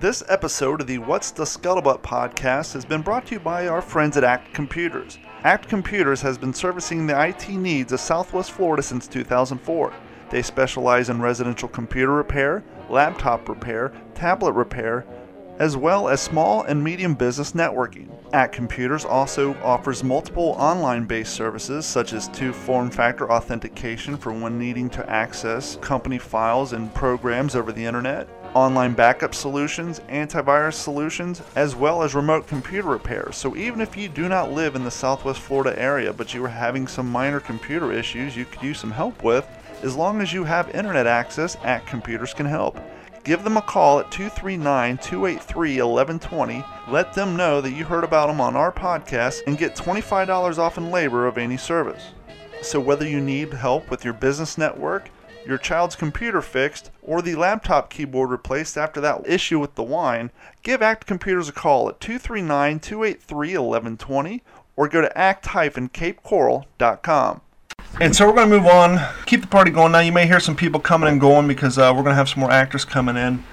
This episode of the What's the Scuttlebutt podcast has been brought to you by our friends at Act Computers. Act Computers has been servicing the IT needs of Southwest Florida since 2004. They specialize in residential computer repair, laptop repair, tablet repair, as well as small and medium business networking. Act Computers also offers multiple online based services such as two form factor authentication for when needing to access company files and programs over the internet, online backup solutions, antivirus solutions, as well as remote computer repairs. So even if you do not live in the Southwest Florida area but you are having some minor computer issues you could use some help with, as long as you have internet access, Act Computers can help. Give them a call at 239 283 1120. Let them know that you heard about them on our podcast and get $25 off in labor of any service. So, whether you need help with your business network, your child's computer fixed, or the laptop keyboard replaced after that issue with the wine, give Act Computers a call at 239 283 1120 or go to act-capecoral.com. And so we're going to move on, keep the party going. Now, you may hear some people coming and going because uh, we're going to have some more actors coming in.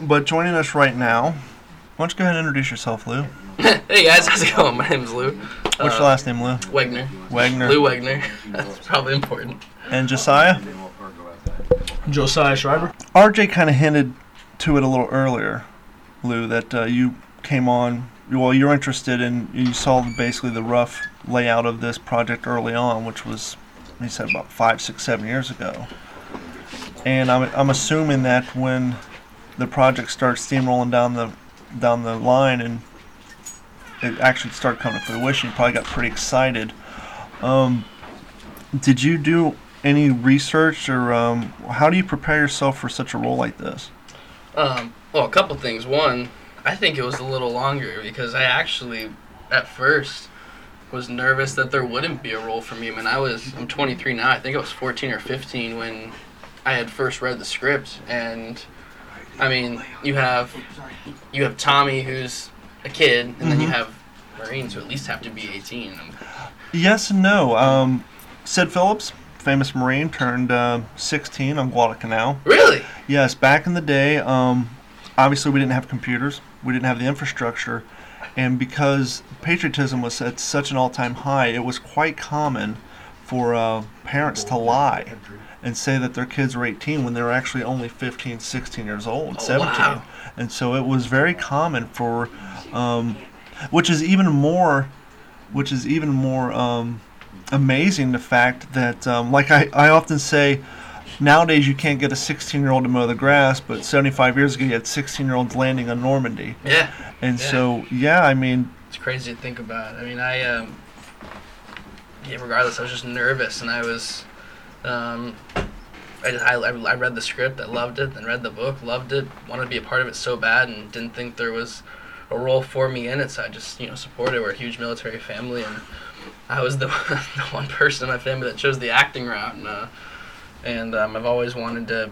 But joining us right now, why don't you go ahead and introduce yourself, Lou? hey guys, how's it going? My name's Lou. What's your last name, Lou? Wegner. Wagner. Lou Wegner. That's probably important. And Josiah? Josiah Schreiber. RJ kind of hinted to it a little earlier, Lou, that uh, you came on. Well, you're interested in. You saw basically the rough layout of this project early on, which was, he said, about five, six, seven years ago. And I'm, I'm assuming that when the project starts steamrolling down the down the line and it actually started coming to fruition, you probably got pretty excited. Um, did you do any research or um, how do you prepare yourself for such a role like this? Um, well, a couple things. One, I think it was a little longer because I actually, at first, was nervous that there wouldn't be a role for me. I mean, I was I'm 23 now. I think I was 14 or 15 when I had first read the script, and I mean, you have you have Tommy who's a kid, and then you Mhm. have Marines who at least have to be 18. Yes and no. Um, Sid Phillips, famous Marine, turned uh, 16 on Guadalcanal. Really? Yes, back in the day, um, obviously we didn't have computers, we didn't have the infrastructure, and because patriotism was at such an all-time high, it was quite common for uh, parents to lie and say that their kids were 18 when they were actually only 15, 16 years old, Oh, 17. wow. And so it was very common for, um, which is even more, which is even more um, amazing the fact that, um, like I, I often say, nowadays you can't get a 16 year old to mow the grass, but 75 years ago you had 16 year olds landing on Normandy. Yeah. And Yeah. so, yeah, I mean, It's crazy to think about. I mean, I um, yeah, regardless, I was just nervous, and I was, um, I just I, I read the script, I loved it, then read the book, loved it, wanted to be a part of it so bad, and didn't think there was a role for me in it, so I just you know supported. We're a huge military family, and I was the, the one person in my family that chose the acting route, and uh, and um, I've always wanted to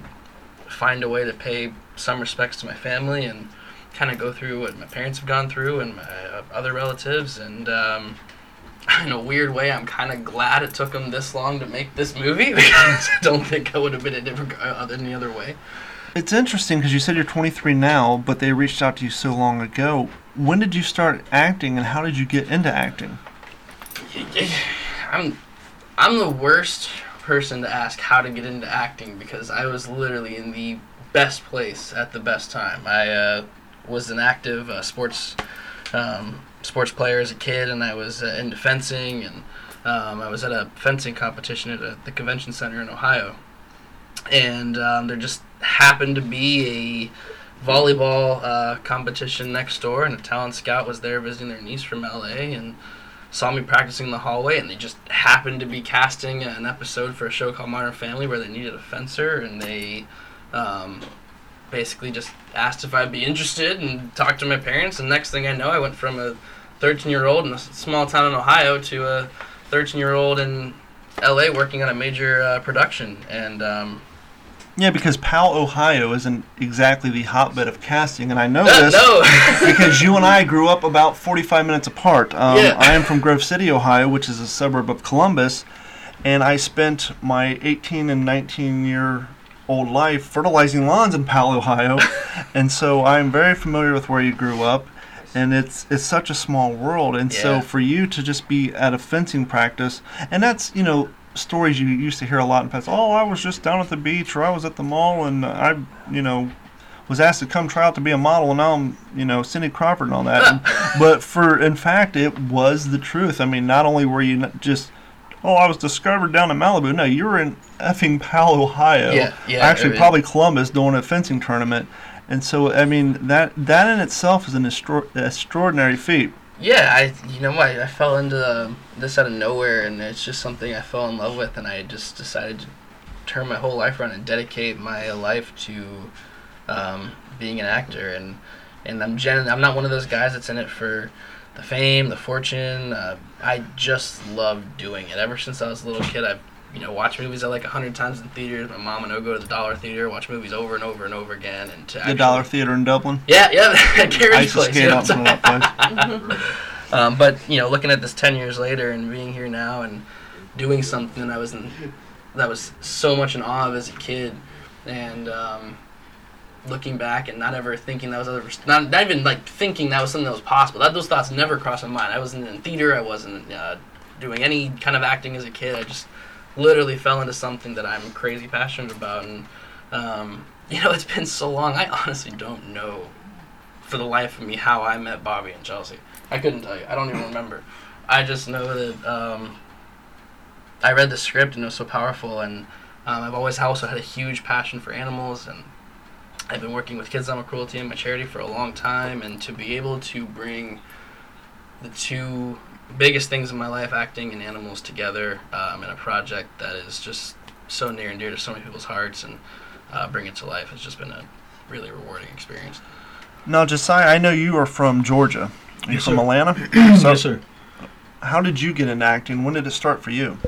find a way to pay some respects to my family and kind of go through what my parents have gone through and my uh, other relatives and um, in a weird way i'm kind of glad it took them this long to make this movie because i don't think i would have been a different uh, any other way it's interesting because you said you're 23 now, but they reached out to you so long ago. When did you start acting and how did you get into acting? I'm i'm the worst person to ask how to get into acting because i was literally in the best place at the best time. I uh, was an active uh, sports um, sports player as a kid and i was uh, into fencing and um, i was at a fencing competition at a, the convention center in ohio. And um, there just happened to be a volleyball uh, competition next door and a talent scout was there visiting their niece from la and saw me practicing in the hallway and they just happened to be casting an episode for a show called Modern Family where they needed a fencer and they um, basically just asked if I'd be interested and talked to my parents. And next thing I know I went from a 13 year old in a small town in Ohio to a 13 year old in LA working on a major uh, production. And um, Yeah, because Powell, Ohio isn't exactly the hotbed of casting, and I know uh, this no because you and I grew up about 45 minutes apart. Um, Yeah. I am from Grove City, Ohio, which is a suburb of Columbus, and I spent my 18 and 19 year old life fertilizing lawns in Powell, Ohio, and so I'm very familiar with where you grew up. And it's it's such a small world, and so for you to just be at a fencing practice, and that's you know stories you used to hear a lot in past. Oh, I was just down at the beach, or I was at the mall, and I you know was asked to come try out to be a model, and now I'm you know Cindy Crawford and all that. And- but for in fact, it was the truth. I mean, not only were you just oh, I was discovered down in Malibu. No, you were in effing Powell, Ohio. Yeah, yeah, Actually, I mean- probably Columbus doing a fencing tournament. And so, I mean, that that in itself is an extra- extraordinary feat. Yeah, I you know I, I fell into um, this out of nowhere, and it's just something I fell in love with, and I just decided to turn my whole life around and dedicate my life to um, being an actor, and and I'm gen- I'm not one of those guys that's in it for the fame, the fortune. Uh, I just love doing it. Ever since I was a little kid, I've you know watch movies I like a hundred times in theaters. My mom and I go to the Dollar Theater, watch movies over and over and over again, and to The actually- Dollar Theater in Dublin. Yeah, yeah, I Gary's used to place. skate you know out from that place. um, but you know, looking at this ten years later and being here now and doing something that I was in, that was so much in awe of as a kid, and um, looking back and not ever thinking that was ever not, not even like thinking that was something that was possible. That those thoughts never crossed my mind. I wasn't in theater. I wasn't uh, doing any kind of acting as a kid. I just literally fell into something that I'm crazy passionate about, and um, you know, it's been so long. I honestly don't know for the life of me how I met Bobby and Chelsea. I couldn't tell you. I don't even remember. I just know that um, I read the script and it was so powerful, and um, I've always also had a huge passion for animals, and I've been working with Kids Animal Cruelty and my charity for a long time, and to be able to bring the two biggest things in my life, acting and animals, together um, in a project that is just so near and dear to so many people's hearts, and uh, bring it to life has just been a really rewarding experience. Now, Josiah, I know you are from Georgia. Are you Yes, from sir. Atlanta? so, yes, sir. how did you get into acting? When did it start for you?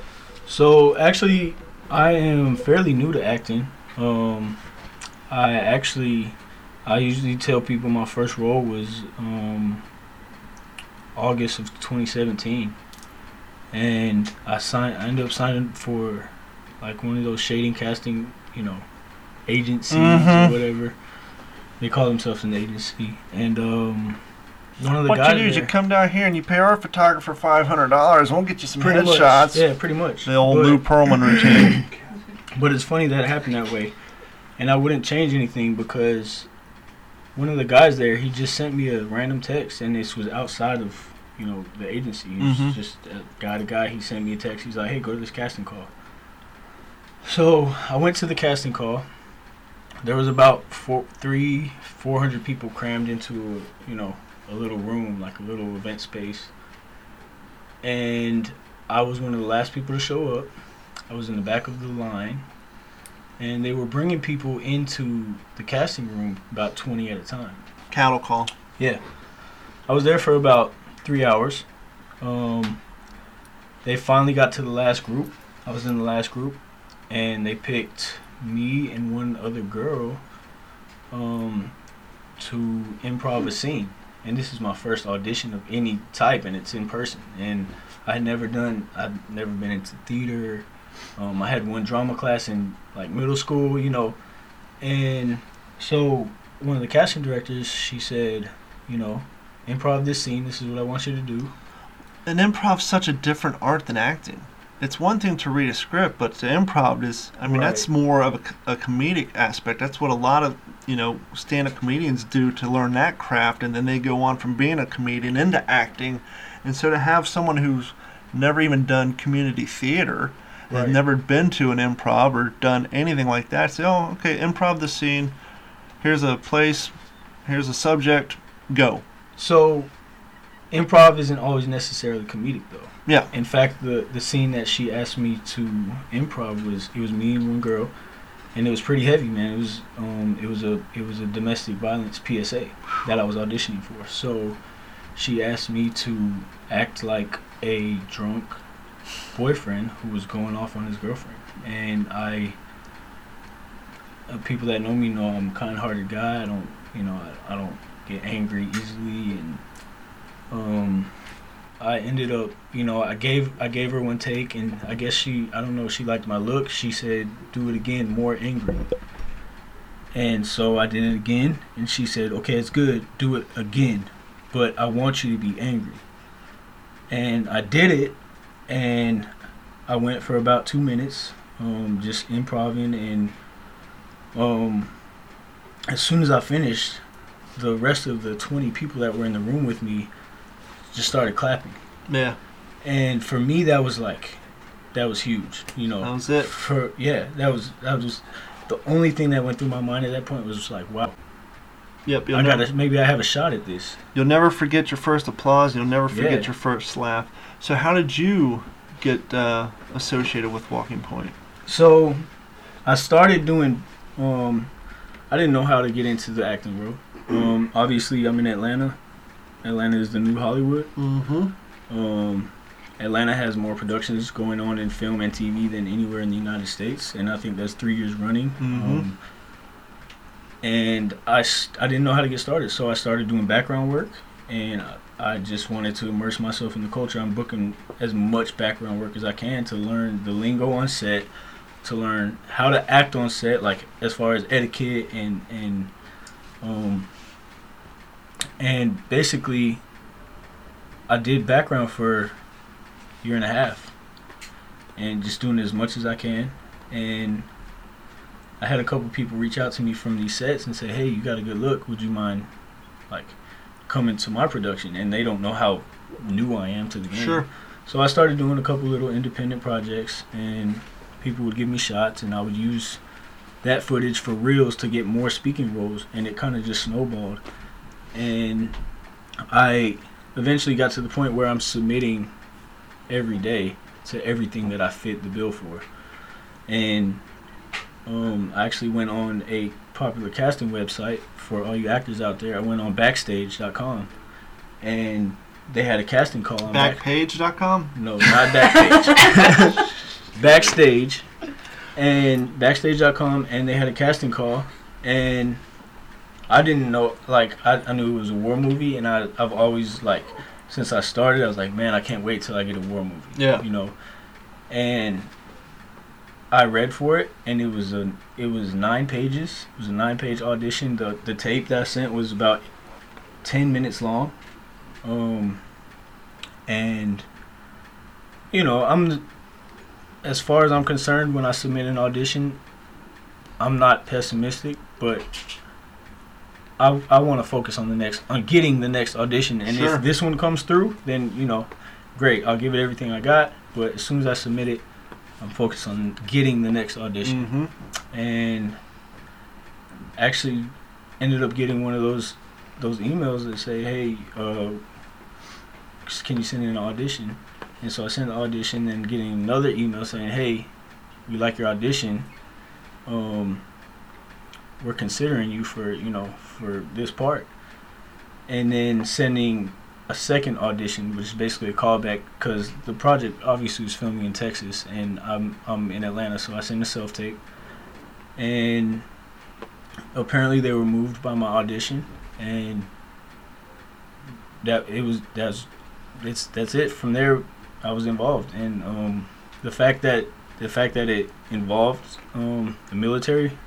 So actually, I am fairly new to acting. Um, I actually, I usually tell people my first role was um, August of 2017, and I signed. I ended up signing for like one of those shading casting, you know, agencies Mhm. or whatever. They call themselves an agency, and um, one of the what guys you do is you come down here and you pay our photographer five hundred dollars. We'll get you some headshots. yeah, pretty much. The old But- Lou Pearlman routine. But it's funny that it happened that way. And I wouldn't change anything because one of the guys there, he just sent me a random text and this was outside of, you know, the agency. Mhm. just a guy to guy, he sent me a text. He's like, hey, go to this casting call. So I went to the casting call. There was about four, three, four hundred people crammed into, a, you know, a little room, like a little event space. And I was one of the last people to show up. I was in the back of the line, and they were bringing people into the casting room about 20 at a time. Cattle call. Yeah. I was there for about three hours. Um, they finally got to the last group. I was in the last group, and they picked me and one other girl um, to improv a scene. And this is my first audition of any type, and it's in person. And I had never done, I'd never been into theater. Um, I had one drama class in like middle school, you know. And so one of the casting directors, she said, you know, improv this scene. This is what I want you to do. And improv's such a different art than acting. It's one thing to read a script, but to improv is, I mean, that's more of a comedic aspect. That's what a lot of, you know, stand up comedians do to learn that craft, and then they go on from being a comedian into acting. And so to have someone who's never even done community theater, Right. never been to an improv or done anything like that, say, oh, okay, improv the scene. Here's a place, here's a subject, go. So, improv isn't always necessarily comedic, though. Yeah. In fact, the the scene that she asked me to improv was it was me and one girl, and it was pretty heavy, man. It was um it was a it was a domestic violence PSA that I was auditioning for. So, she asked me to act like a drunk boyfriend who was going off on his girlfriend, and I. Uh, people that know me know I'm a kind-hearted guy. I don't, you know, I, I don't get angry easily, and um, I ended up, you know, I gave I gave her one take, and I guess she, I don't know, she liked my look. She said, "Do it again, more angry." And so I did it again, and she said, "Okay, it's good. Do it again, but I want you to be angry." And I did it, and I went for about two minutes, um, just improvising, and um, as soon as I finished, the rest of the 20 people that were in the room with me just started clapping. Yeah. And for me, that was like, that was huge. You know, That was it. for yeah, that was that was the only thing that went through my mind at that point was just like, wow, Yep. I never, got to maybe I have a shot at this. you'll never forget your first applause. You'll never forget Yeah. your first laugh. So how did you get uh, associated with Walking Point? So, I started doing. Um, I didn't know how to get into the acting world. Um, obviously, I'm in Atlanta. Atlanta is the new Hollywood. Mm-hmm. Um, Atlanta has more productions going on in film and TV than anywhere in the United States, and I think that's three years running. Mm-hmm. Um, and I, I didn't know how to get started, so I started doing background work, and I- I just wanted to immerse myself in the culture. I'm booking as much background work as I can to learn the lingo on set, to learn how to act on set, like as far as etiquette and and um, and basically I did background for a year and a half and just doing as much as I can and I had a couple people reach out to me from these sets and say, "Hey, you got a good look. Would you mind like coming to my production?" And they don't know how new I am to the game. Sure. So I started doing a couple little independent projects and people would give me shots and I would use that footage for reels to get more speaking roles and it kind of just snowballed. And I eventually got to the point where I'm submitting every day to everything that I fit the bill for. And um, I actually went on a popular casting website for all you actors out there. I went on backstage.com and they had a casting call on back- Backpage.com. no, not Backpage. backstage. And backstage.com and they had a casting call and I didn't know like I, I knew it was a war movie and I I've always like since I started I was like, man, I can't wait till I get a war movie. Yeah. You know. And I read for it and it was a it was nine pages. It was a nine page audition. The the tape that I sent was about ten minutes long. Um and you know i'm as far as i'm concerned when i submit an audition i'm not pessimistic but i, I want to focus on the next on getting the next audition and Sure. if this one comes through then you know great i'll give it everything i got but as soon as i submit it i'm focused on getting the next audition Mm-hmm. and actually ended up getting one of those those emails that say, "Hey, uh, can you send in an audition?" And so I sent the audition, and getting another email saying, "Hey, we like your audition. Um, we're considering you for you know for this part." And then sending a second audition, which is basically a callback, because the project obviously was filming in Texas, and I'm I'm in Atlanta, so I sent a self tape, and apparently they were moved by my audition, and that it was that's it's that's it. From there, I was involved, and um, the fact that the fact that it involved um, the military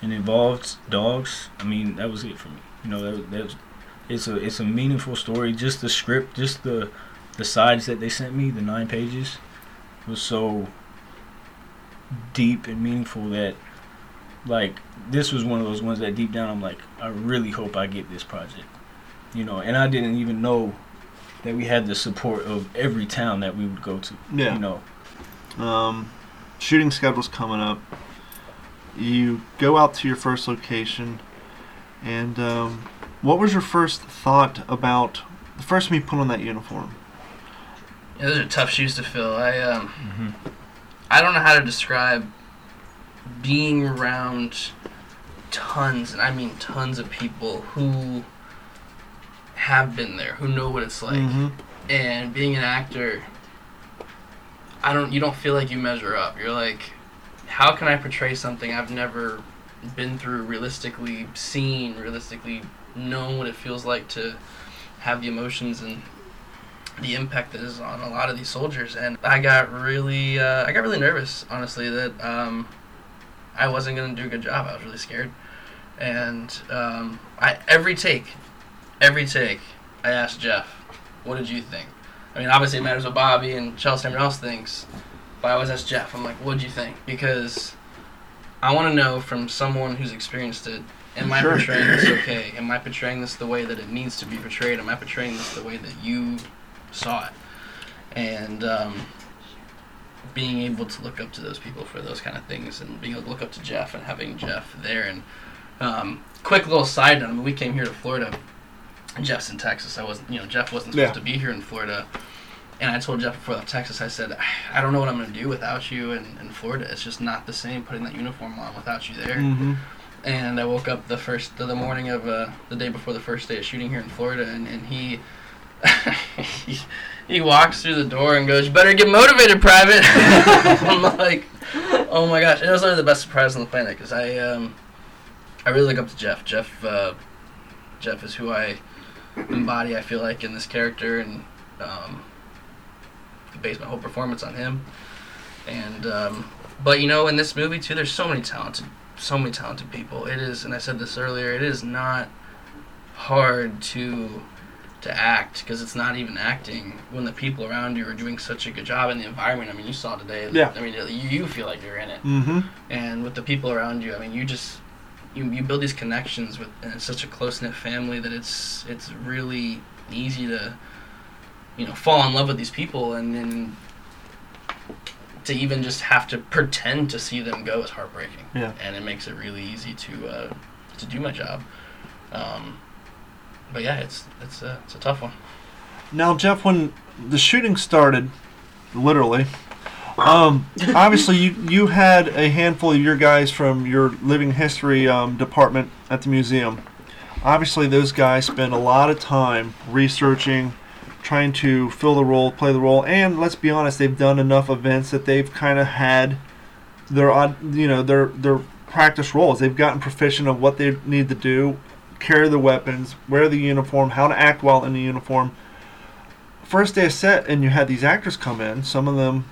and involved dogs, I mean, that was it for me. You know, that that was it's a it's a meaningful story. Just the script, just the the sides that they sent me, the nine pages, was so deep and meaningful that like this was one of those ones that deep down I'm like I really hope I get this project. You know, and I didn't even know that we had the support of every town that we would go to. Yeah. You know. Um, shooting schedule's coming up. You go out to your first location, and um, what was your first thought about the first time you put on that uniform? Yeah, those are tough shoes to fill. I um, Mm-hmm. I don't know how to describe being around tons, and I mean tons of people who have been there, who know what it's like, Mhm. and being an actor. I don't. You don't feel like you measure up. You're like, how can I portray something I've never been through, realistically seen, realistically known what it feels like to have the emotions and the impact that is on a lot of these soldiers. And I got really, uh, I got really nervous, honestly, that um, I wasn't gonna do a good job. I was really scared, and um, I every take, every take, I asked Jeff, "What did you think?" I mean, obviously it matters what Bobby and Chelsea and everyone else thinks, but I always ask Jeff. I'm like, "What did you think?" Because I want to know from someone who's experienced it. Am I Sure. portraying this okay? Am I portraying this the way that it needs to be portrayed? Am I portraying this the way that you saw it? And um, being able to look up to those people for those kind of things, and being able to look up to Jeff and having Jeff there. And um, quick little side note: I mean, we came here to Florida. Jeff's in Texas. I wasn't, you know, Jeff wasn't supposed Yeah. to be here in Florida. And I told Jeff before I left Texas, I said, I don't know what I'm going to do without you in, in Florida. It's just not the same putting that uniform on without you there. Mm-hmm. And I woke up the first, the morning of uh, the day before the first day of shooting here in Florida, and, and he, he, he walks through the door and goes, "You better get motivated, Private." I'm like, oh my gosh! It was literally the best surprise on the planet because I, um, I really look up to Jeff. Jeff, uh, Jeff is who I embody. I feel like in this character, and um, base my whole performance on him. And um, but you know, in this movie too, there's so many talented, so many talented people. It is, and I said this earlier, it is not hard to to act because it's not even acting when the people around you are doing such a good job in the environment. I mean, you saw today. Yeah. I mean, you, you feel like you're in it, Mm-hmm. and with the people around you, I mean, you just you, you build these connections with, and it's such a close knit family that it's it's really easy to you know fall in love with these people and then to even just have to pretend to see them go is heartbreaking Yeah. and it makes it really easy to uh, to do my job um, but yeah it's it's a, it's a tough one Now, Jeff, when the shooting started, literally, um, obviously you you had a handful of your guys from your living history um, department at the museum. Obviously, those guys spend a lot of time researching, trying to fill the role, play the role, and let's be honest, they've done enough events that they've kind of had their you know, their their practice roles. They've gotten proficient of what they need to do, carry the weapons, wear the uniform, how to act while in the uniform. First day of set and you had these actors come in. Some of them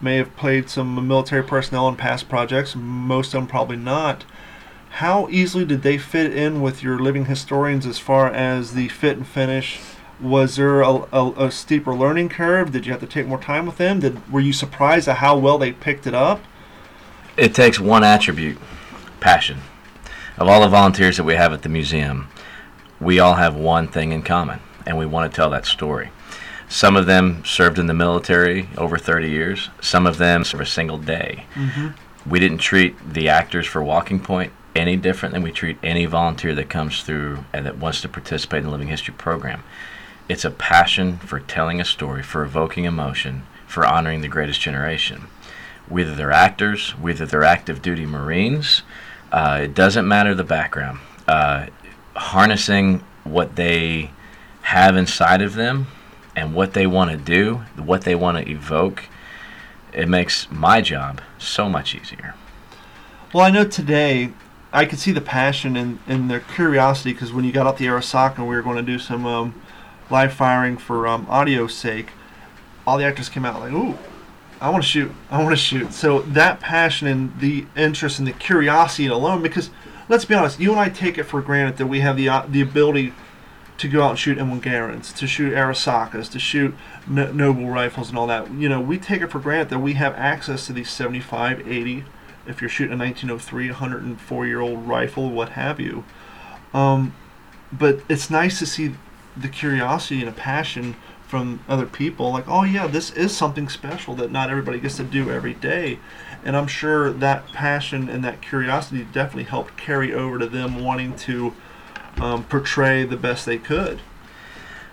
may have played some military personnel in past projects most of them probably not. How easily did they fit in with your living historians as far as the fit and finish was there a, a, a steeper learning curve did you have to take more time with them did were you surprised at how well they picked it up It takes one attribute passion. Of all the volunteers that we have at the museum, we all have one thing in common, and we want to tell that story. Some of them served in the military over 30 years, some of them served a single day. Mm-hmm. We didn't treat the actors for Walking Point any different than we treat any volunteer that comes through and that wants to participate in the Living History program. It's a passion for telling a story, for evoking emotion, for honoring the greatest generation whether they're actors, whether they're active duty Marines. Uh, it doesn't matter the background. Uh, harnessing what they have inside of them and what they want to do, what they want to evoke, it makes my job so much easier. Well, I know today I could see the passion and, and their curiosity because when you got out the Arisaka we were going to do some um, live firing for um, audio's sake, all the actors came out like, ooh, I want to shoot. I want to shoot. So that passion and the interest and the curiosity alone, because let's be honest, you and I take it for granted that we have the uh, the ability to go out and shoot M1 Garands, to shoot Arisakas, to shoot no- Noble rifles and all that. You know, we take it for granted that we have access to these 75, 80, if you're shooting a 1903, 104 year old rifle, what have you. Um, but it's nice to see the curiosity and a passion from other people like oh yeah this is something special that not everybody gets to do every day and i'm sure that passion and that curiosity definitely helped carry over to them wanting to um, portray the best they could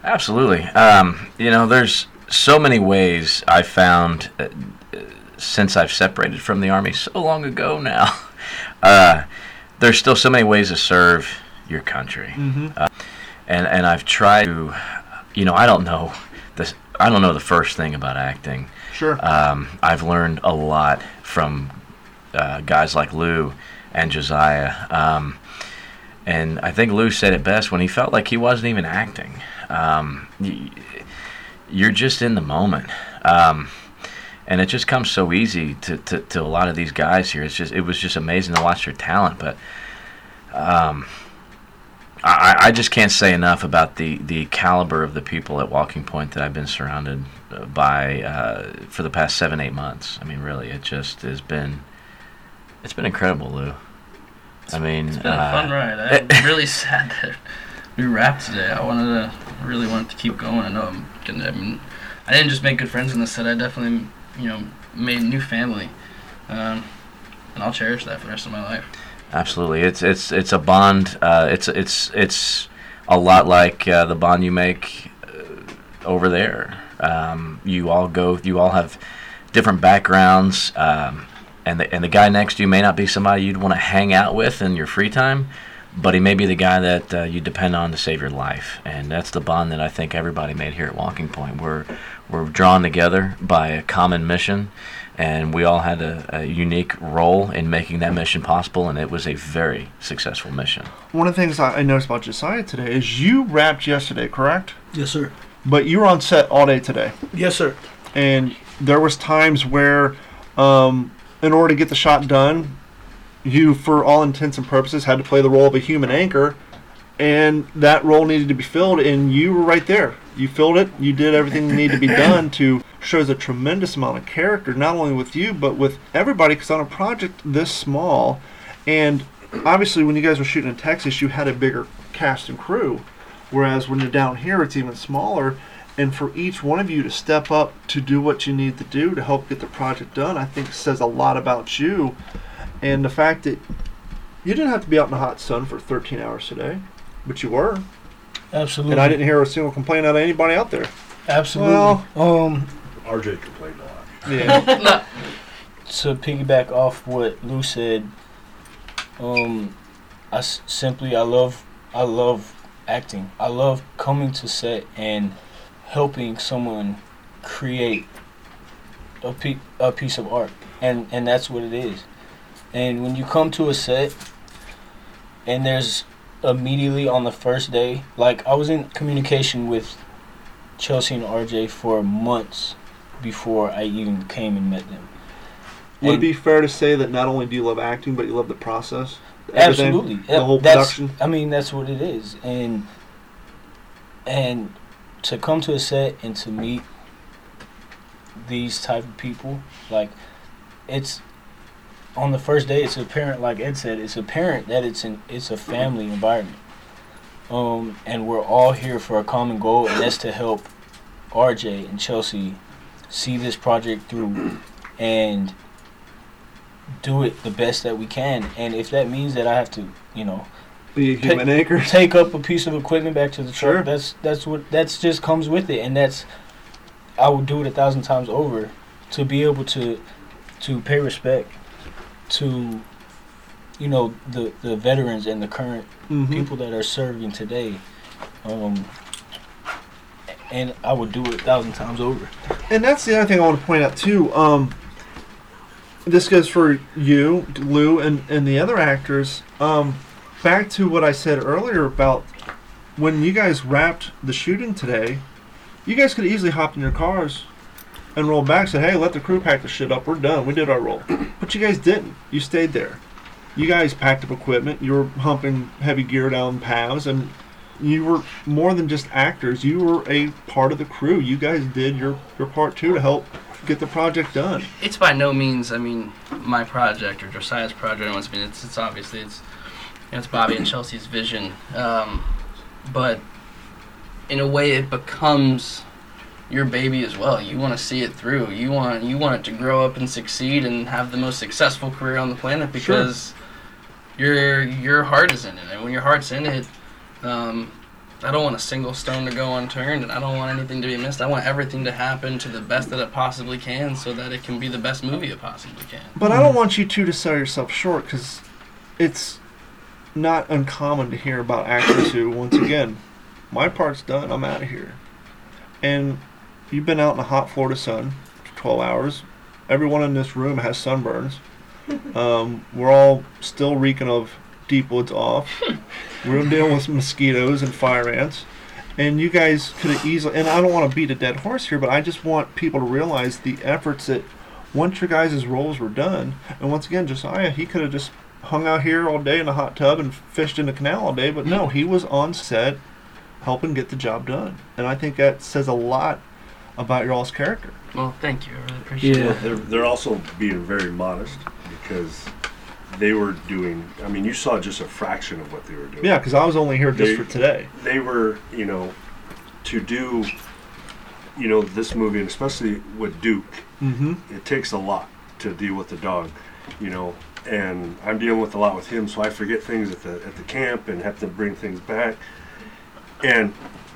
Absolutely. Um, you know, there's so many ways I found uh, uh, since I've separated from the Army so long ago now. Uh, there's still so many ways to serve your country. mm-hmm. And and I've tried to, you know, I don't know this. I don't know the first thing about acting. sure Um, I've learned a lot from uh, guys like Lou and Josiah. Um, and I think Lou said it best when he felt like he wasn't even acting. Um, you're just in the moment. Um, and it just comes so easy to, to, to a lot of these guys here. It's just it was just amazing to watch their talent, but um, I, I just can't say enough about the, the caliber of the people at Walking Point that I've been surrounded uh, by uh, for the past seven eight months. I mean, really, it just has been it's been incredible, Lou. I mean, It's been a uh, fun ride. I'm really sad that we wrapped today. I wanted to, really wanted to keep going. I know I'm gonna. I mean, I didn't just make good friends in the set. I definitely, you know, made a new family, um, and I'll cherish that for the rest of my life. Absolutely, it's it's it's a bond. Uh, it's it's it's a lot like uh, the bond you make uh, over there. Um, you all go. You all have different backgrounds, um, and the and the guy next to you may not be somebody you'd want to hang out with in your free time, but he may be the guy that uh, you depend on to save your life. And that's the bond that I think everybody made here at Walking Point. We're we're drawn together by a common mission and we all had a, a unique role in making that mission possible, and it was a very successful mission. One of the things I I noticed about Josiah today is you wrapped yesterday, correct? Yes, sir. But you were on set all day today, Yes, sir. and there was times where, um, in order to get the shot done, you, for all intents and purposes, had to play the role of a human anchor, and that role needed to be filled, and you were right there. You filled it. You did everything that needed to be done to shows a tremendous amount of character, not only with you but with everybody. Because on a project this small, and obviously when you guys were shooting in Texas, you had a bigger cast and crew, whereas when you're down here, it's even smaller. And for each one of you to step up to do what you need to do to help get the project done, I think says a lot about you. And the fact that you didn't have to be out in the hot sun for 13 hours today, but you were. Absolutely. And I didn't hear a single complaint out of anybody out there. Absolutely. Well- um, RJ complained a lot. Yeah. to piggyback off what Lou said, um, I s- simply I love I love acting. I love coming to set and helping someone create a, pe- a piece of art, and and that's what it is. And when you come to a set, and there's immediately on the first day, like I was in communication with Chelsea and RJ for months before I even came and met them. Would it be fair to say that not only do you love acting, but you love the process? Absolutely. The whole That's- production? I mean, that's what it is, and and to come to a set and to meet these type of people, like it's on the first day. It's apparent, like Ed said, it's apparent that it's an it's a family environment. Um, and we're all here for a common goal, and that's to help RJ and Chelsea see this project through and do it the best that we can. And if that means that I have to, you know, Be a human anchor. take up a piece of equipment back to the truck, Sure. that's that's what that's just comes with it, and that's I would do it a thousand times over to be able to to pay respect to you know the the veterans and the current Mhm. people that are serving today. Um, and I would do it a thousand times over. And that's the other thing I want to point out too. Um, this goes for you, Lou, and, and the other actors. Um, back to what I said earlier about when you guys wrapped the shooting today, you guys could easily hop in your cars and roll back say, hey, let the crew pack the shit up. We're done. We did our role. But you guys didn't. You stayed there. You guys packed up equipment. You were humping heavy gear down paths, and you were more than just actors. You were a part of the crew. You guys did your, your part too to help get the project done. It's by no means, I mean, my project or Josiah's project. I mean, it's, it's obviously it's you know, it's Bobby and Chelsea's vision, um, but in a way, it becomes your baby as well. You want to see it through. You want you want it to grow up and succeed and have the most successful career on the planet because your your heart is in it, and when your heart's in it. Um, I don't want a single stone to go unturned, and I don't want anything to be missed. I want everything to happen to the best that it possibly can, so that it can be the best movie it possibly can. But I don't want you two to sell yourself short because it's not uncommon to hear about actors who, once again, my part's done, I'm out of here. And you've been out in the hot Florida sun for 12 hours. Everyone in this room has sunburns. Um, we're all still reeking of deep woods off. We're dealing with mosquitoes and fire ants. And you guys could have easily, and I don't want to beat a dead horse here, but I just want people to realize the efforts that once your guys' roles were done, and once again, Josiah, he could have just hung out here all day in a hot tub and fished in the canal all day, but no, he was on set helping get the job done. And I think that says a lot about your all's character. Well, thank you. I really appreciate Yeah. it. They're, they're also being very modest because they were doing. I mean, you saw just a fraction of what they were doing. Yeah, because I was only here just They- for today. They were, you know, to do, you know, this movie, and especially with Duke, Mm-hmm. it takes a lot to deal with the dog, you know. And I'm dealing with a lot with him, so I forget things at the at the camp and have to bring things back. And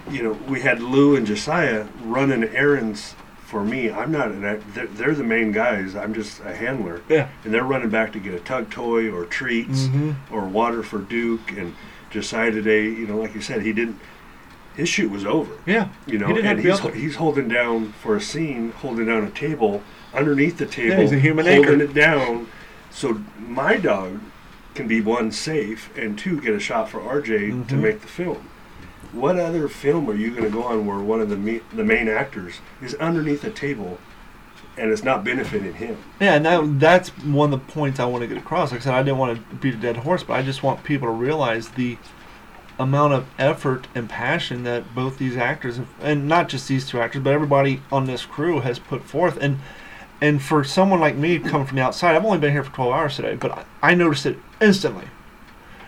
you know, we had Lou and Josiah running errands for me. I'm not an they're, they're the main guys. I'm just a handler, Yeah. and they're running back to get a tug toy or treats Mhm. or water for Duke. And Josiah today, you know, like you said, he didn't. His shoot was over. Yeah. You know, He didn't have and to he's, he's holding down for a scene, holding down a table underneath the table, he's a human holding anchor. it down, so my dog can be one safe and two get a shot for RJ to Mhm. make the film. What other film are you going to go on where one of the me- the main actors is underneath a table, and it's not benefiting him? Yeah, and that, that's one of the points I want to get across. Like I said, I didn't want to beat a dead horse, but I just want people to realize the amount of effort and passion that both these actors, have, and not just these two actors, but everybody on this crew has put forth. And and for someone like me coming from the outside, I've only been here for 12 hours today, but I, I noticed it instantly.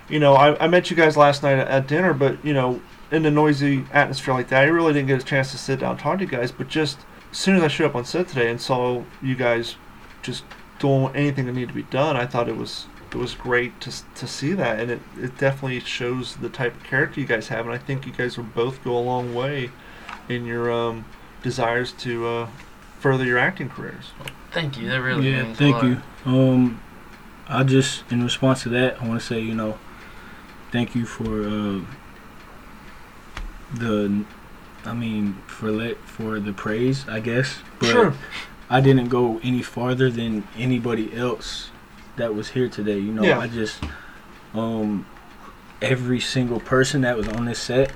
You know, I, I met you guys last night at, at dinner, but you know, in a noisy atmosphere like that, I really didn't get a chance to sit down and talk to you guys. But just as soon as I showed up on set today and saw you guys just doing anything that needed to be done, I thought it was it was great to to see that, and it, it definitely shows the type of character you guys have, and I think you guys will both go a long way in your um, desires to uh, further your acting careers. Thank you. That really yeah, means a thank lot. you. Um, I just, in response to that, I want to say, you know, thank you for uh, the, I mean, for let for the praise, I guess. But I didn't go any farther than anybody else that was here today. You know, Yeah. I just, um, every single person that was on this set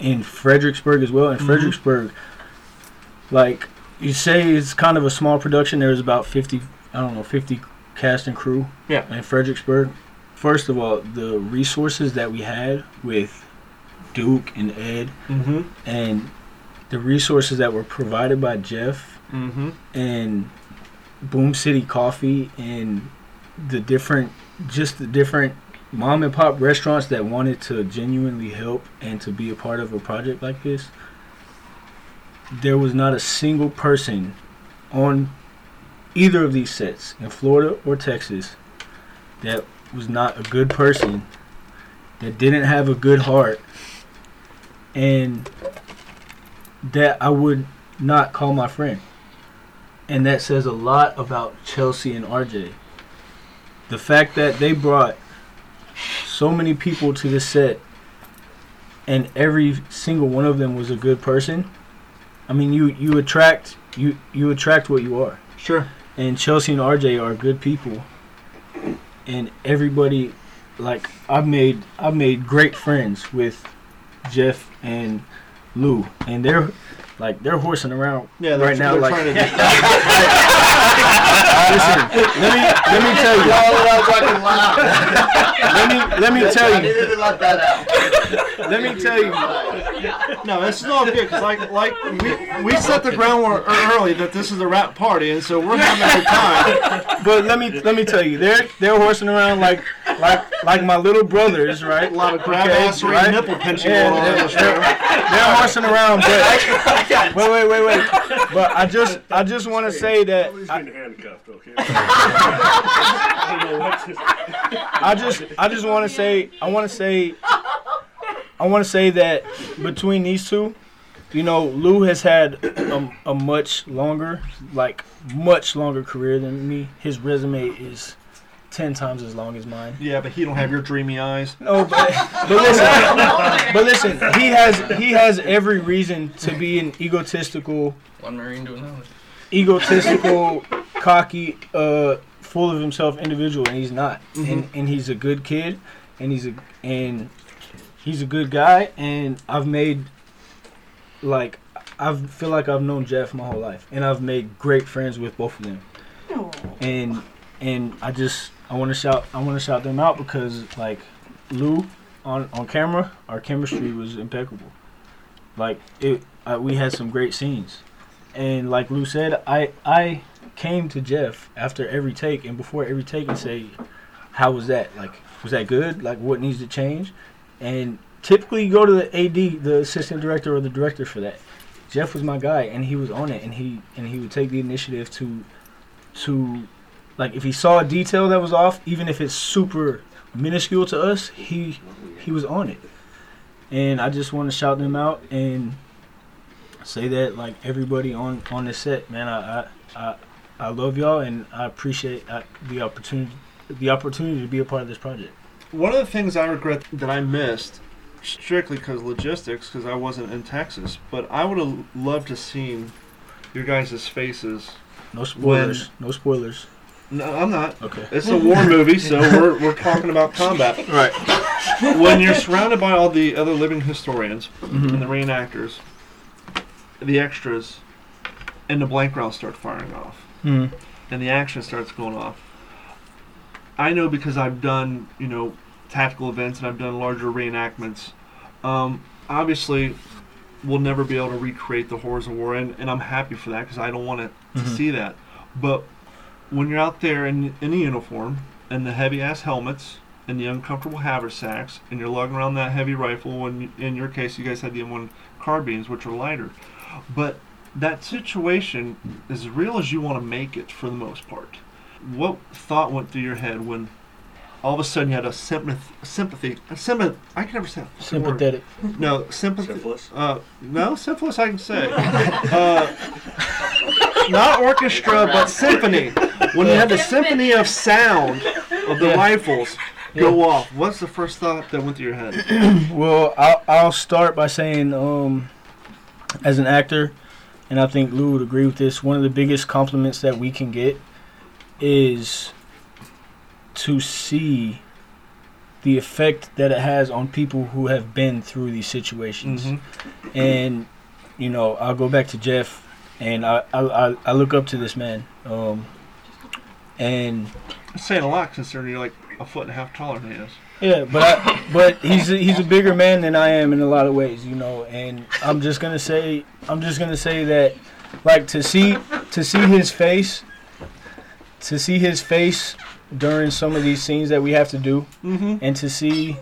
in Fredericksburg as well. In Mhm. Fredericksburg, like you say, it's kind of a small production. There's about fifty, I don't know, fifty cast and crew. Yeah. In Fredericksburg, first of all, the resources that we had with Duke and Ed, Mm-hmm. and the resources that were provided by Jeff Mm-hmm. and Boom City Coffee and the different, just the different mom and pop restaurants that wanted to genuinely help and to be a part of a project like this. There was not a single person on either of these sets in Florida or Texas that was not a good person, that didn't have a good heart, and that I would not call my friend. And that says a lot about Chelsea and RJ. The fact that they brought so many people to the set and every single one of them was a good person. I mean you you attract you you attract what you are. Sure. And Chelsea and RJ are good people. And everybody like I've made I've made great friends with Jeff and Lou and they're like they're horsing around Yeah, they're, right now like. Listen, let me let me tell you. let me let me tell you. let that. Let me tell you. no, this is all good because like like we we set the groundwork ear- early that this is a wrap party, and so we're having a good time. But let me let me tell you, they're they're horsing around like like like my little brothers, right? A lot of grab Okay, ass right? nipple pinching Yeah, going on in they're, this they're, room. they're horsing around, but wait, wait, wait, wait. But I just I just want to say that He's I, handcuffed, okay? I don't know what's his- I just I just want to say I want to say I want to say that between these two, you know, Lou has had a, a much longer, like much longer career than me. His resume is ten times as long as mine. Yeah, but he don't have your dreamy eyes. No, but, but listen, but listen, he has he has every reason to be an egotistical, One Marine to another. egotistical, cocky, uh, full of himself individual, and he's not. And and he's a good kid, and he's a and he's a good guy, and I've made like I feel like I've known Jeff my whole life, and I've made great friends with both of them. And and I just I want to shout I want to shout them out because like Lou on on camera, our chemistry was impeccable. Like it, we had some great scenes, and like Lou said, I I came to Jeff after every take and before every take and say, how was that? Like was that good? Like what needs to change? And typically you go to the AD, the assistant director or the director for that. Jeff was my guy, and he was on it, and he and he would take the initiative to to like if he saw a detail that was off, even if it's super minuscule to us, he he was on it. And I just want to shout them out and say that like everybody on on the set, man, I I I, I love y'all and I appreciate uh, the opportunity the opportunity to be a part of this project. One of the things I regret that I missed, strictly because logistics, because I wasn't in Texas, but I would have loved to seen your guys' faces. No spoilers. no spoilers. No, I'm not. Okay. It's a war movie, so we're, we're talking about combat. Right. When you're surrounded by all the other living historians Mm-hmm. and the reenactors, the extras, and the blank rounds start firing off. Mm-hmm. and the action starts going off. I know because I've done, you know, tactical events and I've done larger reenactments. Um, obviously, we'll never be able to recreate the horrors of war, and, and I'm happy for that because I don't want to Mhm. see that. But when you're out there in, in a uniform and the heavy ass helmets and the uncomfortable haversacks, and you're lugging around that heavy rifle, and in your case, you guys had the M1 carbines, which are lighter. But that situation, is as real as you want to make it for the most part, what thought went through your head when all of a sudden you had a sympathy, sympathy, a sympath, I can never say that fucking word. Sympathetic. No, sympathy. Syphilis? Uh, no, syphilis I can say. uh, not orchestra, but symphony. When you had the symphony of sound of the Yeah. rifles go off, what's the first thought that went through your head? Well, I'll, I'll start by saying, um, as an actor, and I think Lou would agree with this, one of the biggest compliments that we can get is to see the effect that it has on people who have been through these situations. Mm-hmm. And, you know, I'll go back to Jeff, and I, I, I, I look up to this man. Um, and It's saying a lot considering you're like a foot and a half taller than he is. Yeah, but I, but he's a, he's a bigger man than I am in a lot of ways, you know. And I'm just gonna say I'm just gonna say that, like to see to see his face, to see his face during some of these scenes that we have to do, Mm-hmm. and to see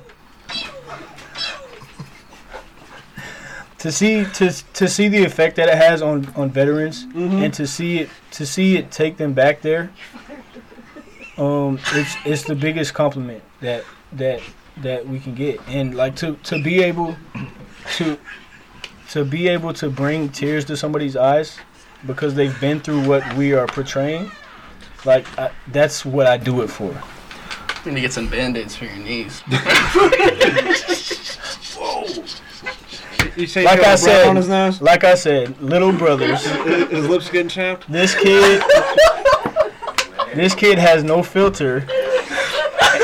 to see to to see the effect that it has on on veterans, Mhm. and to see it to see it take them back there. Um, it's it's the biggest compliment that that that we can get, and like to to be able to to be able to bring tears to somebody's eyes because they've been through what we are portraying. Like I, that's what I do it for. You need to get some band-aids for your knees. You say Like he got I a brown said- on his nose? Like I said, little brothers. His his lips getting chapped? This kid, this kid has no filter,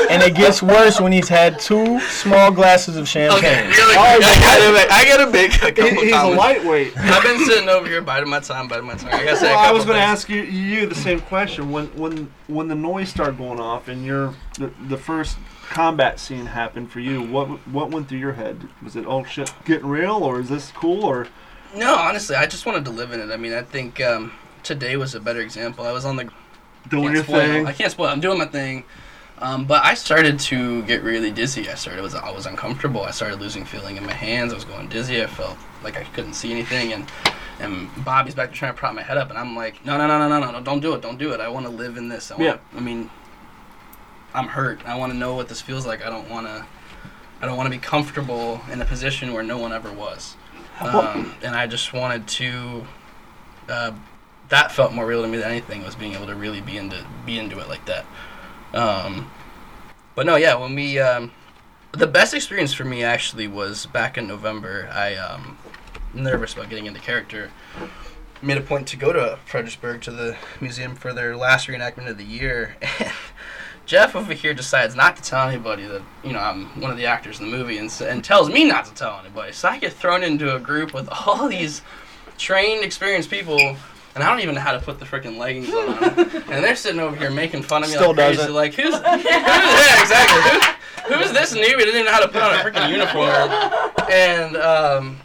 and it gets worse when he's had two small glasses of Okay, champagne. really quick, I gotta make, I gotta make a He, couple he's a comments. lightweight. I've been sitting over here biding my time, biding my time. I gotta say a Well, I was going to things. ask you, you the same question. When when when the noise started going off and your the, the first combat scene happened for you, what what went through your head? Was it oh shit getting real or is this cool or No, honestly, I just wanted to live in it. I mean, I think um, today was a better example. I was on the doing can't your spoil. thing? I can't spoil. I'm doing my thing. Um, but I started to get really dizzy. I started was I was uncomfortable. I started losing feeling in my hands. I was going dizzy. I felt like I couldn't see anything. And and Bobby's back there trying to prop my head up, and I'm like, no, no, no, no, no, no, no, don't do it, don't do it. I want to live in this. I want, Yeah. I mean, I'm hurt. I want to know what this feels like. I don't want to. I don't want to be comfortable in a position where no one ever was. Um, and I just wanted to. Uh, that felt more real to me than anything was being able to really be into be into it like that. Um, but no, yeah, when we um, the best experience for me actually was back in November. I um, nervous about getting into character. Made a point to go to Fredericksburg to the museum for their last reenactment of the year, and Jeff over here decides not to tell anybody that you know I'm one of the actors in the movie, and, and tells me not to tell anybody. So I get thrown into a group with all these trained, experienced people, and I don't even know how to put the freaking leggings on, and they're sitting over here making fun of me Still like crazy. doesn't. Like who's, who's yeah, exactly. Who, who's this newbie that didn't even know how to put on a freaking uniform? And um,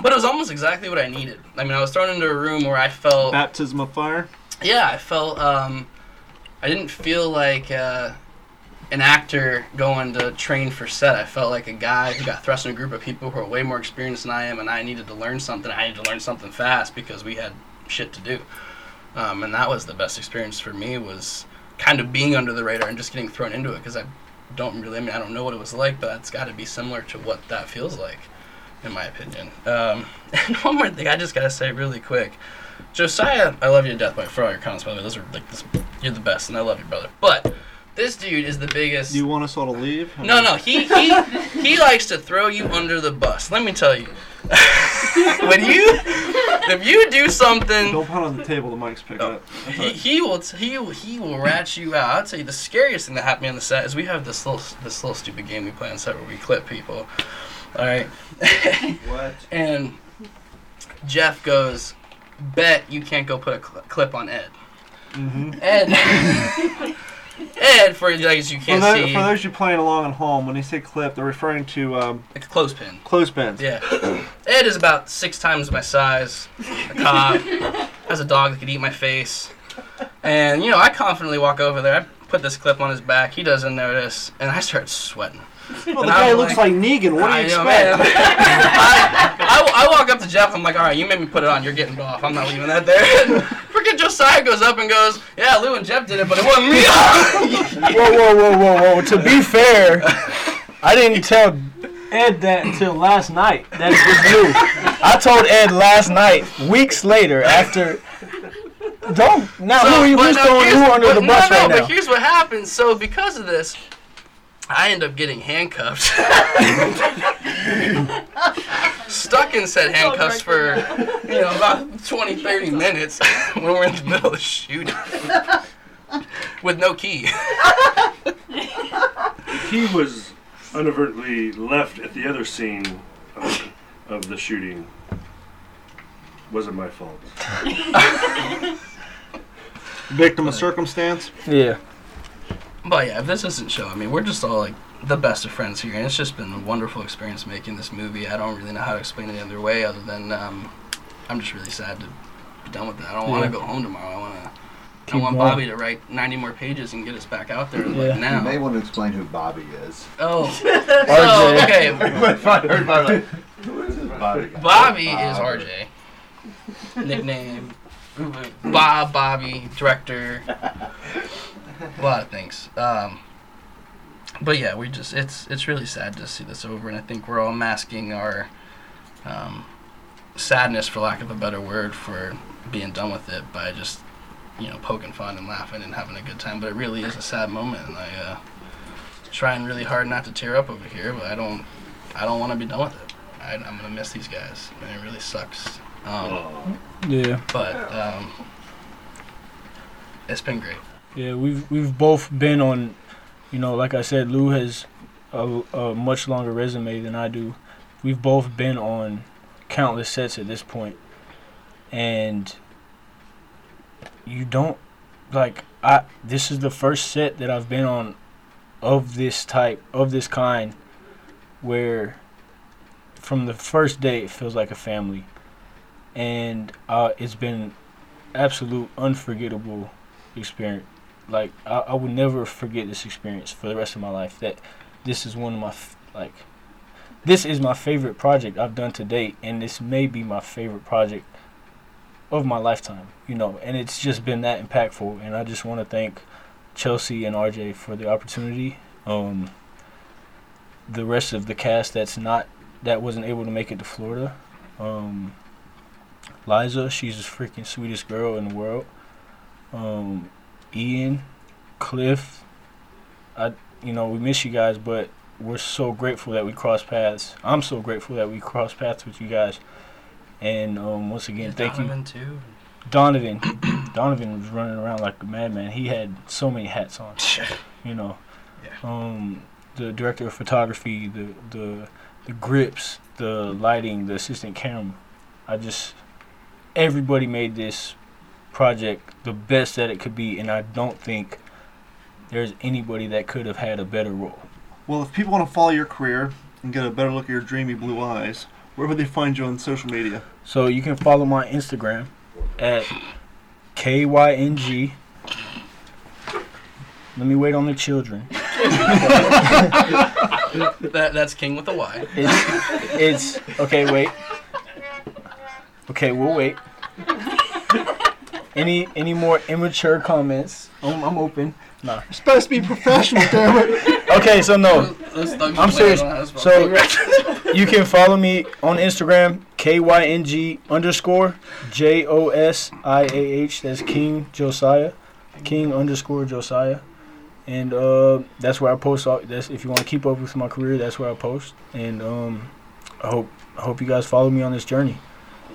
but it was almost exactly what I needed. I mean, I was thrown into a room where I felt Baptism of fire. yeah, I felt um, I didn't feel like uh, an actor going to train for set. I felt like a guy who got thrust in a group of people who are way more experienced than I am, and I needed to learn something. I needed to learn something fast because we had shit to do, um, and that was the best experience for me. Was kind of being under the radar and just getting thrown into it because I don't really. I mean, I don't know what it was like, but it's got to be similar to what that feels like, in my opinion. Um, and one more thing, I just gotta say really quick. Josiah, I love you to death, by for all your comments, by the way. Those are like, this, you're the best, and I love you, brother. But this dude is the biggest. You want us all to leave? no, no, he he he likes to throw you under the bus. Let me tell you, when you if you do something, Don't put on the table. The mic's picking Oh. up. he, he will t- he will- he will rat you out. I'll tell you the scariest thing that happened to me on the set is we have this little this little stupid game we play on set where we clip people. All right. What? And Jeff goes, bet you can't go put a cl- clip on Ed. Mm-hmm. Ed, Ed, for those you For, can't tho- see, for those you playing along at home, when they say clip, they're referring to um, like a clothespin. clothespins. Yeah. Ed is about six times my size. A cop has a dog that could eat my face, and you know I confidently walk over there. I put this clip on his back. He doesn't notice, and I start sweating. Well, the guy I'm looks like- like Negan. What do you expect? I, I, I walk up to Jeff. I'm like, all right, you made me put it on. You're getting off. I'm not leaving that there. Freaking Josiah goes up and goes, yeah, Lou and Jeff did it, but it wasn't me. whoa, whoa, whoa, whoa, whoa. To be fair, I didn't tell Ed that until last night. That it was you. I told Ed last night, weeks later, after. Don't now who are you who's no, throwing who under but the no, bus no, right but now? here's what happens. So because of this, I end up getting handcuffed. Stuck in said handcuffs for, you know, about 20, 30 minutes when we're in the middle of the shooting. With no key. He was inadvertently left at the other scene of, of the shooting. Wasn't my fault. Victim of circumstance. Yeah. But yeah, if this isn't show, I mean, we're just all like the best of friends here, and it's just been a wonderful experience making this movie. I don't really know how to explain it any other way other than um, I'm just really sad to be done with it. I don't want to go home tomorrow. I want to. I want going. Bobby to write 90 more pages and get us back out there Yeah. like now. You may want to explain who Bobby is. Oh, RJ. so okay. Who is Bobby? Bobby is RJ. Nickname. Bob, Bobby, director. A lot of things. Um, but yeah, we just it's it's really sad to see this over, and I think we're all masking our um, sadness, for lack of a better word, for being done with it by just you know poking fun and laughing and having a good time. But it really is a sad moment, and I uh, trying really hard not to tear up over here, but I don't I don't want to be done with it. I, I'm gonna miss these guys, and it really sucks. Um, Yeah. but um, it's been great. Yeah, we've we've both been on, you know, like I said, Lou has a, a much longer resume than I do. We've both been on countless sets at this point, and you don't like I. This is the first set that I've been on of this type of this kind, where from the first day it feels like a family, and uh, it's been absolute unforgettable experience like I, I would never forget this experience for the rest of my life. That this is one of my f- like this is my favorite project I've done to date and this may be my favorite project of my lifetime you know and it's just been that impactful and I just want to thank Chelsea and RJ for the opportunity. Um the rest of the cast that's not that wasn't able to make it to Florida um Liza she's the freaking sweetest girl in the world. Um, Ian, Cliff. I, you know, we miss you guys, but we're so grateful that we crossed paths. I'm so grateful that we crossed paths with you guys. And um, once again, thank you, Donovan too. Donovan. Donovan was running around like a madman. He had so many hats on. You know, Yeah. um, the director of photography, the the the grips, the lighting, the assistant camera. I just everybody made this project the best that it could be, and I don't think there's anybody that could have had a better role. Well, if people want to follow your career and get a better look at your dreamy blue eyes, where would they find you on social media? So you can follow my Instagram at KYNG. Let me wait on the children. That that's King with a Y. It's, it's okay. Wait. Okay, we'll wait. Any any more immature comments? I'm, I'm open. Nah. You're supposed to be professional, damn it. Okay, so no. Those thugs I'm serious. don't know how to spell So you can follow me on Instagram, KYNG underscore J O S I A H. That's King Josiah. King underscore Josiah. And uh, that's where I post. All, that's if you want to keep up with my career. That's where I post. And um, I hope I hope you guys follow me on this journey.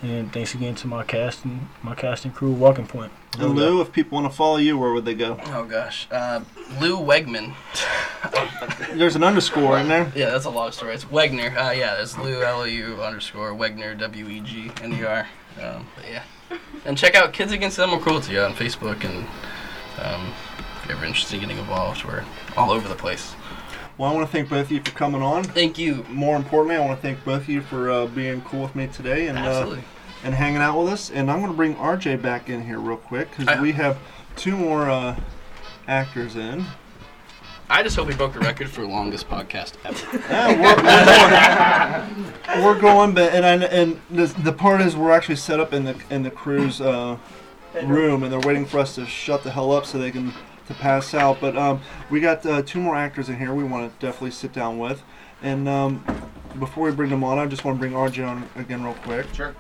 And thanks again to my casting my casting crew, Walking Point. And Lou, if people want to follow you, where would they go? Oh gosh, uh, Lou Wegman. There's an underscore in there. Yeah, that's a long story. It's Wegner. Uh, yeah, that's Lou L O U underscore Wegner W E G N E R. Um, yeah, and check out Kids Against Animal Cruelty on Facebook, and um, if you're ever interested in getting involved, we're all over the place. Well, I want to thank both of you for coming on. Thank you. More importantly, I want to thank both of you for uh, being cool with me today and uh, Absolutely. and hanging out with us. And I'm going to bring RJ back in here real quick because we have two more uh, actors in. I just hope we broke the record for longest podcast ever. Yeah, we're, we're going. We're going, but and I, and the, the part is we're actually set up in the in the crew's uh, room, and they're waiting for us to shut the hell up so they can to pass out. But um, we got uh, two more actors in here. We want to definitely sit down with, and um, before we bring them on, I just want to bring RJ on again real quick. Sure.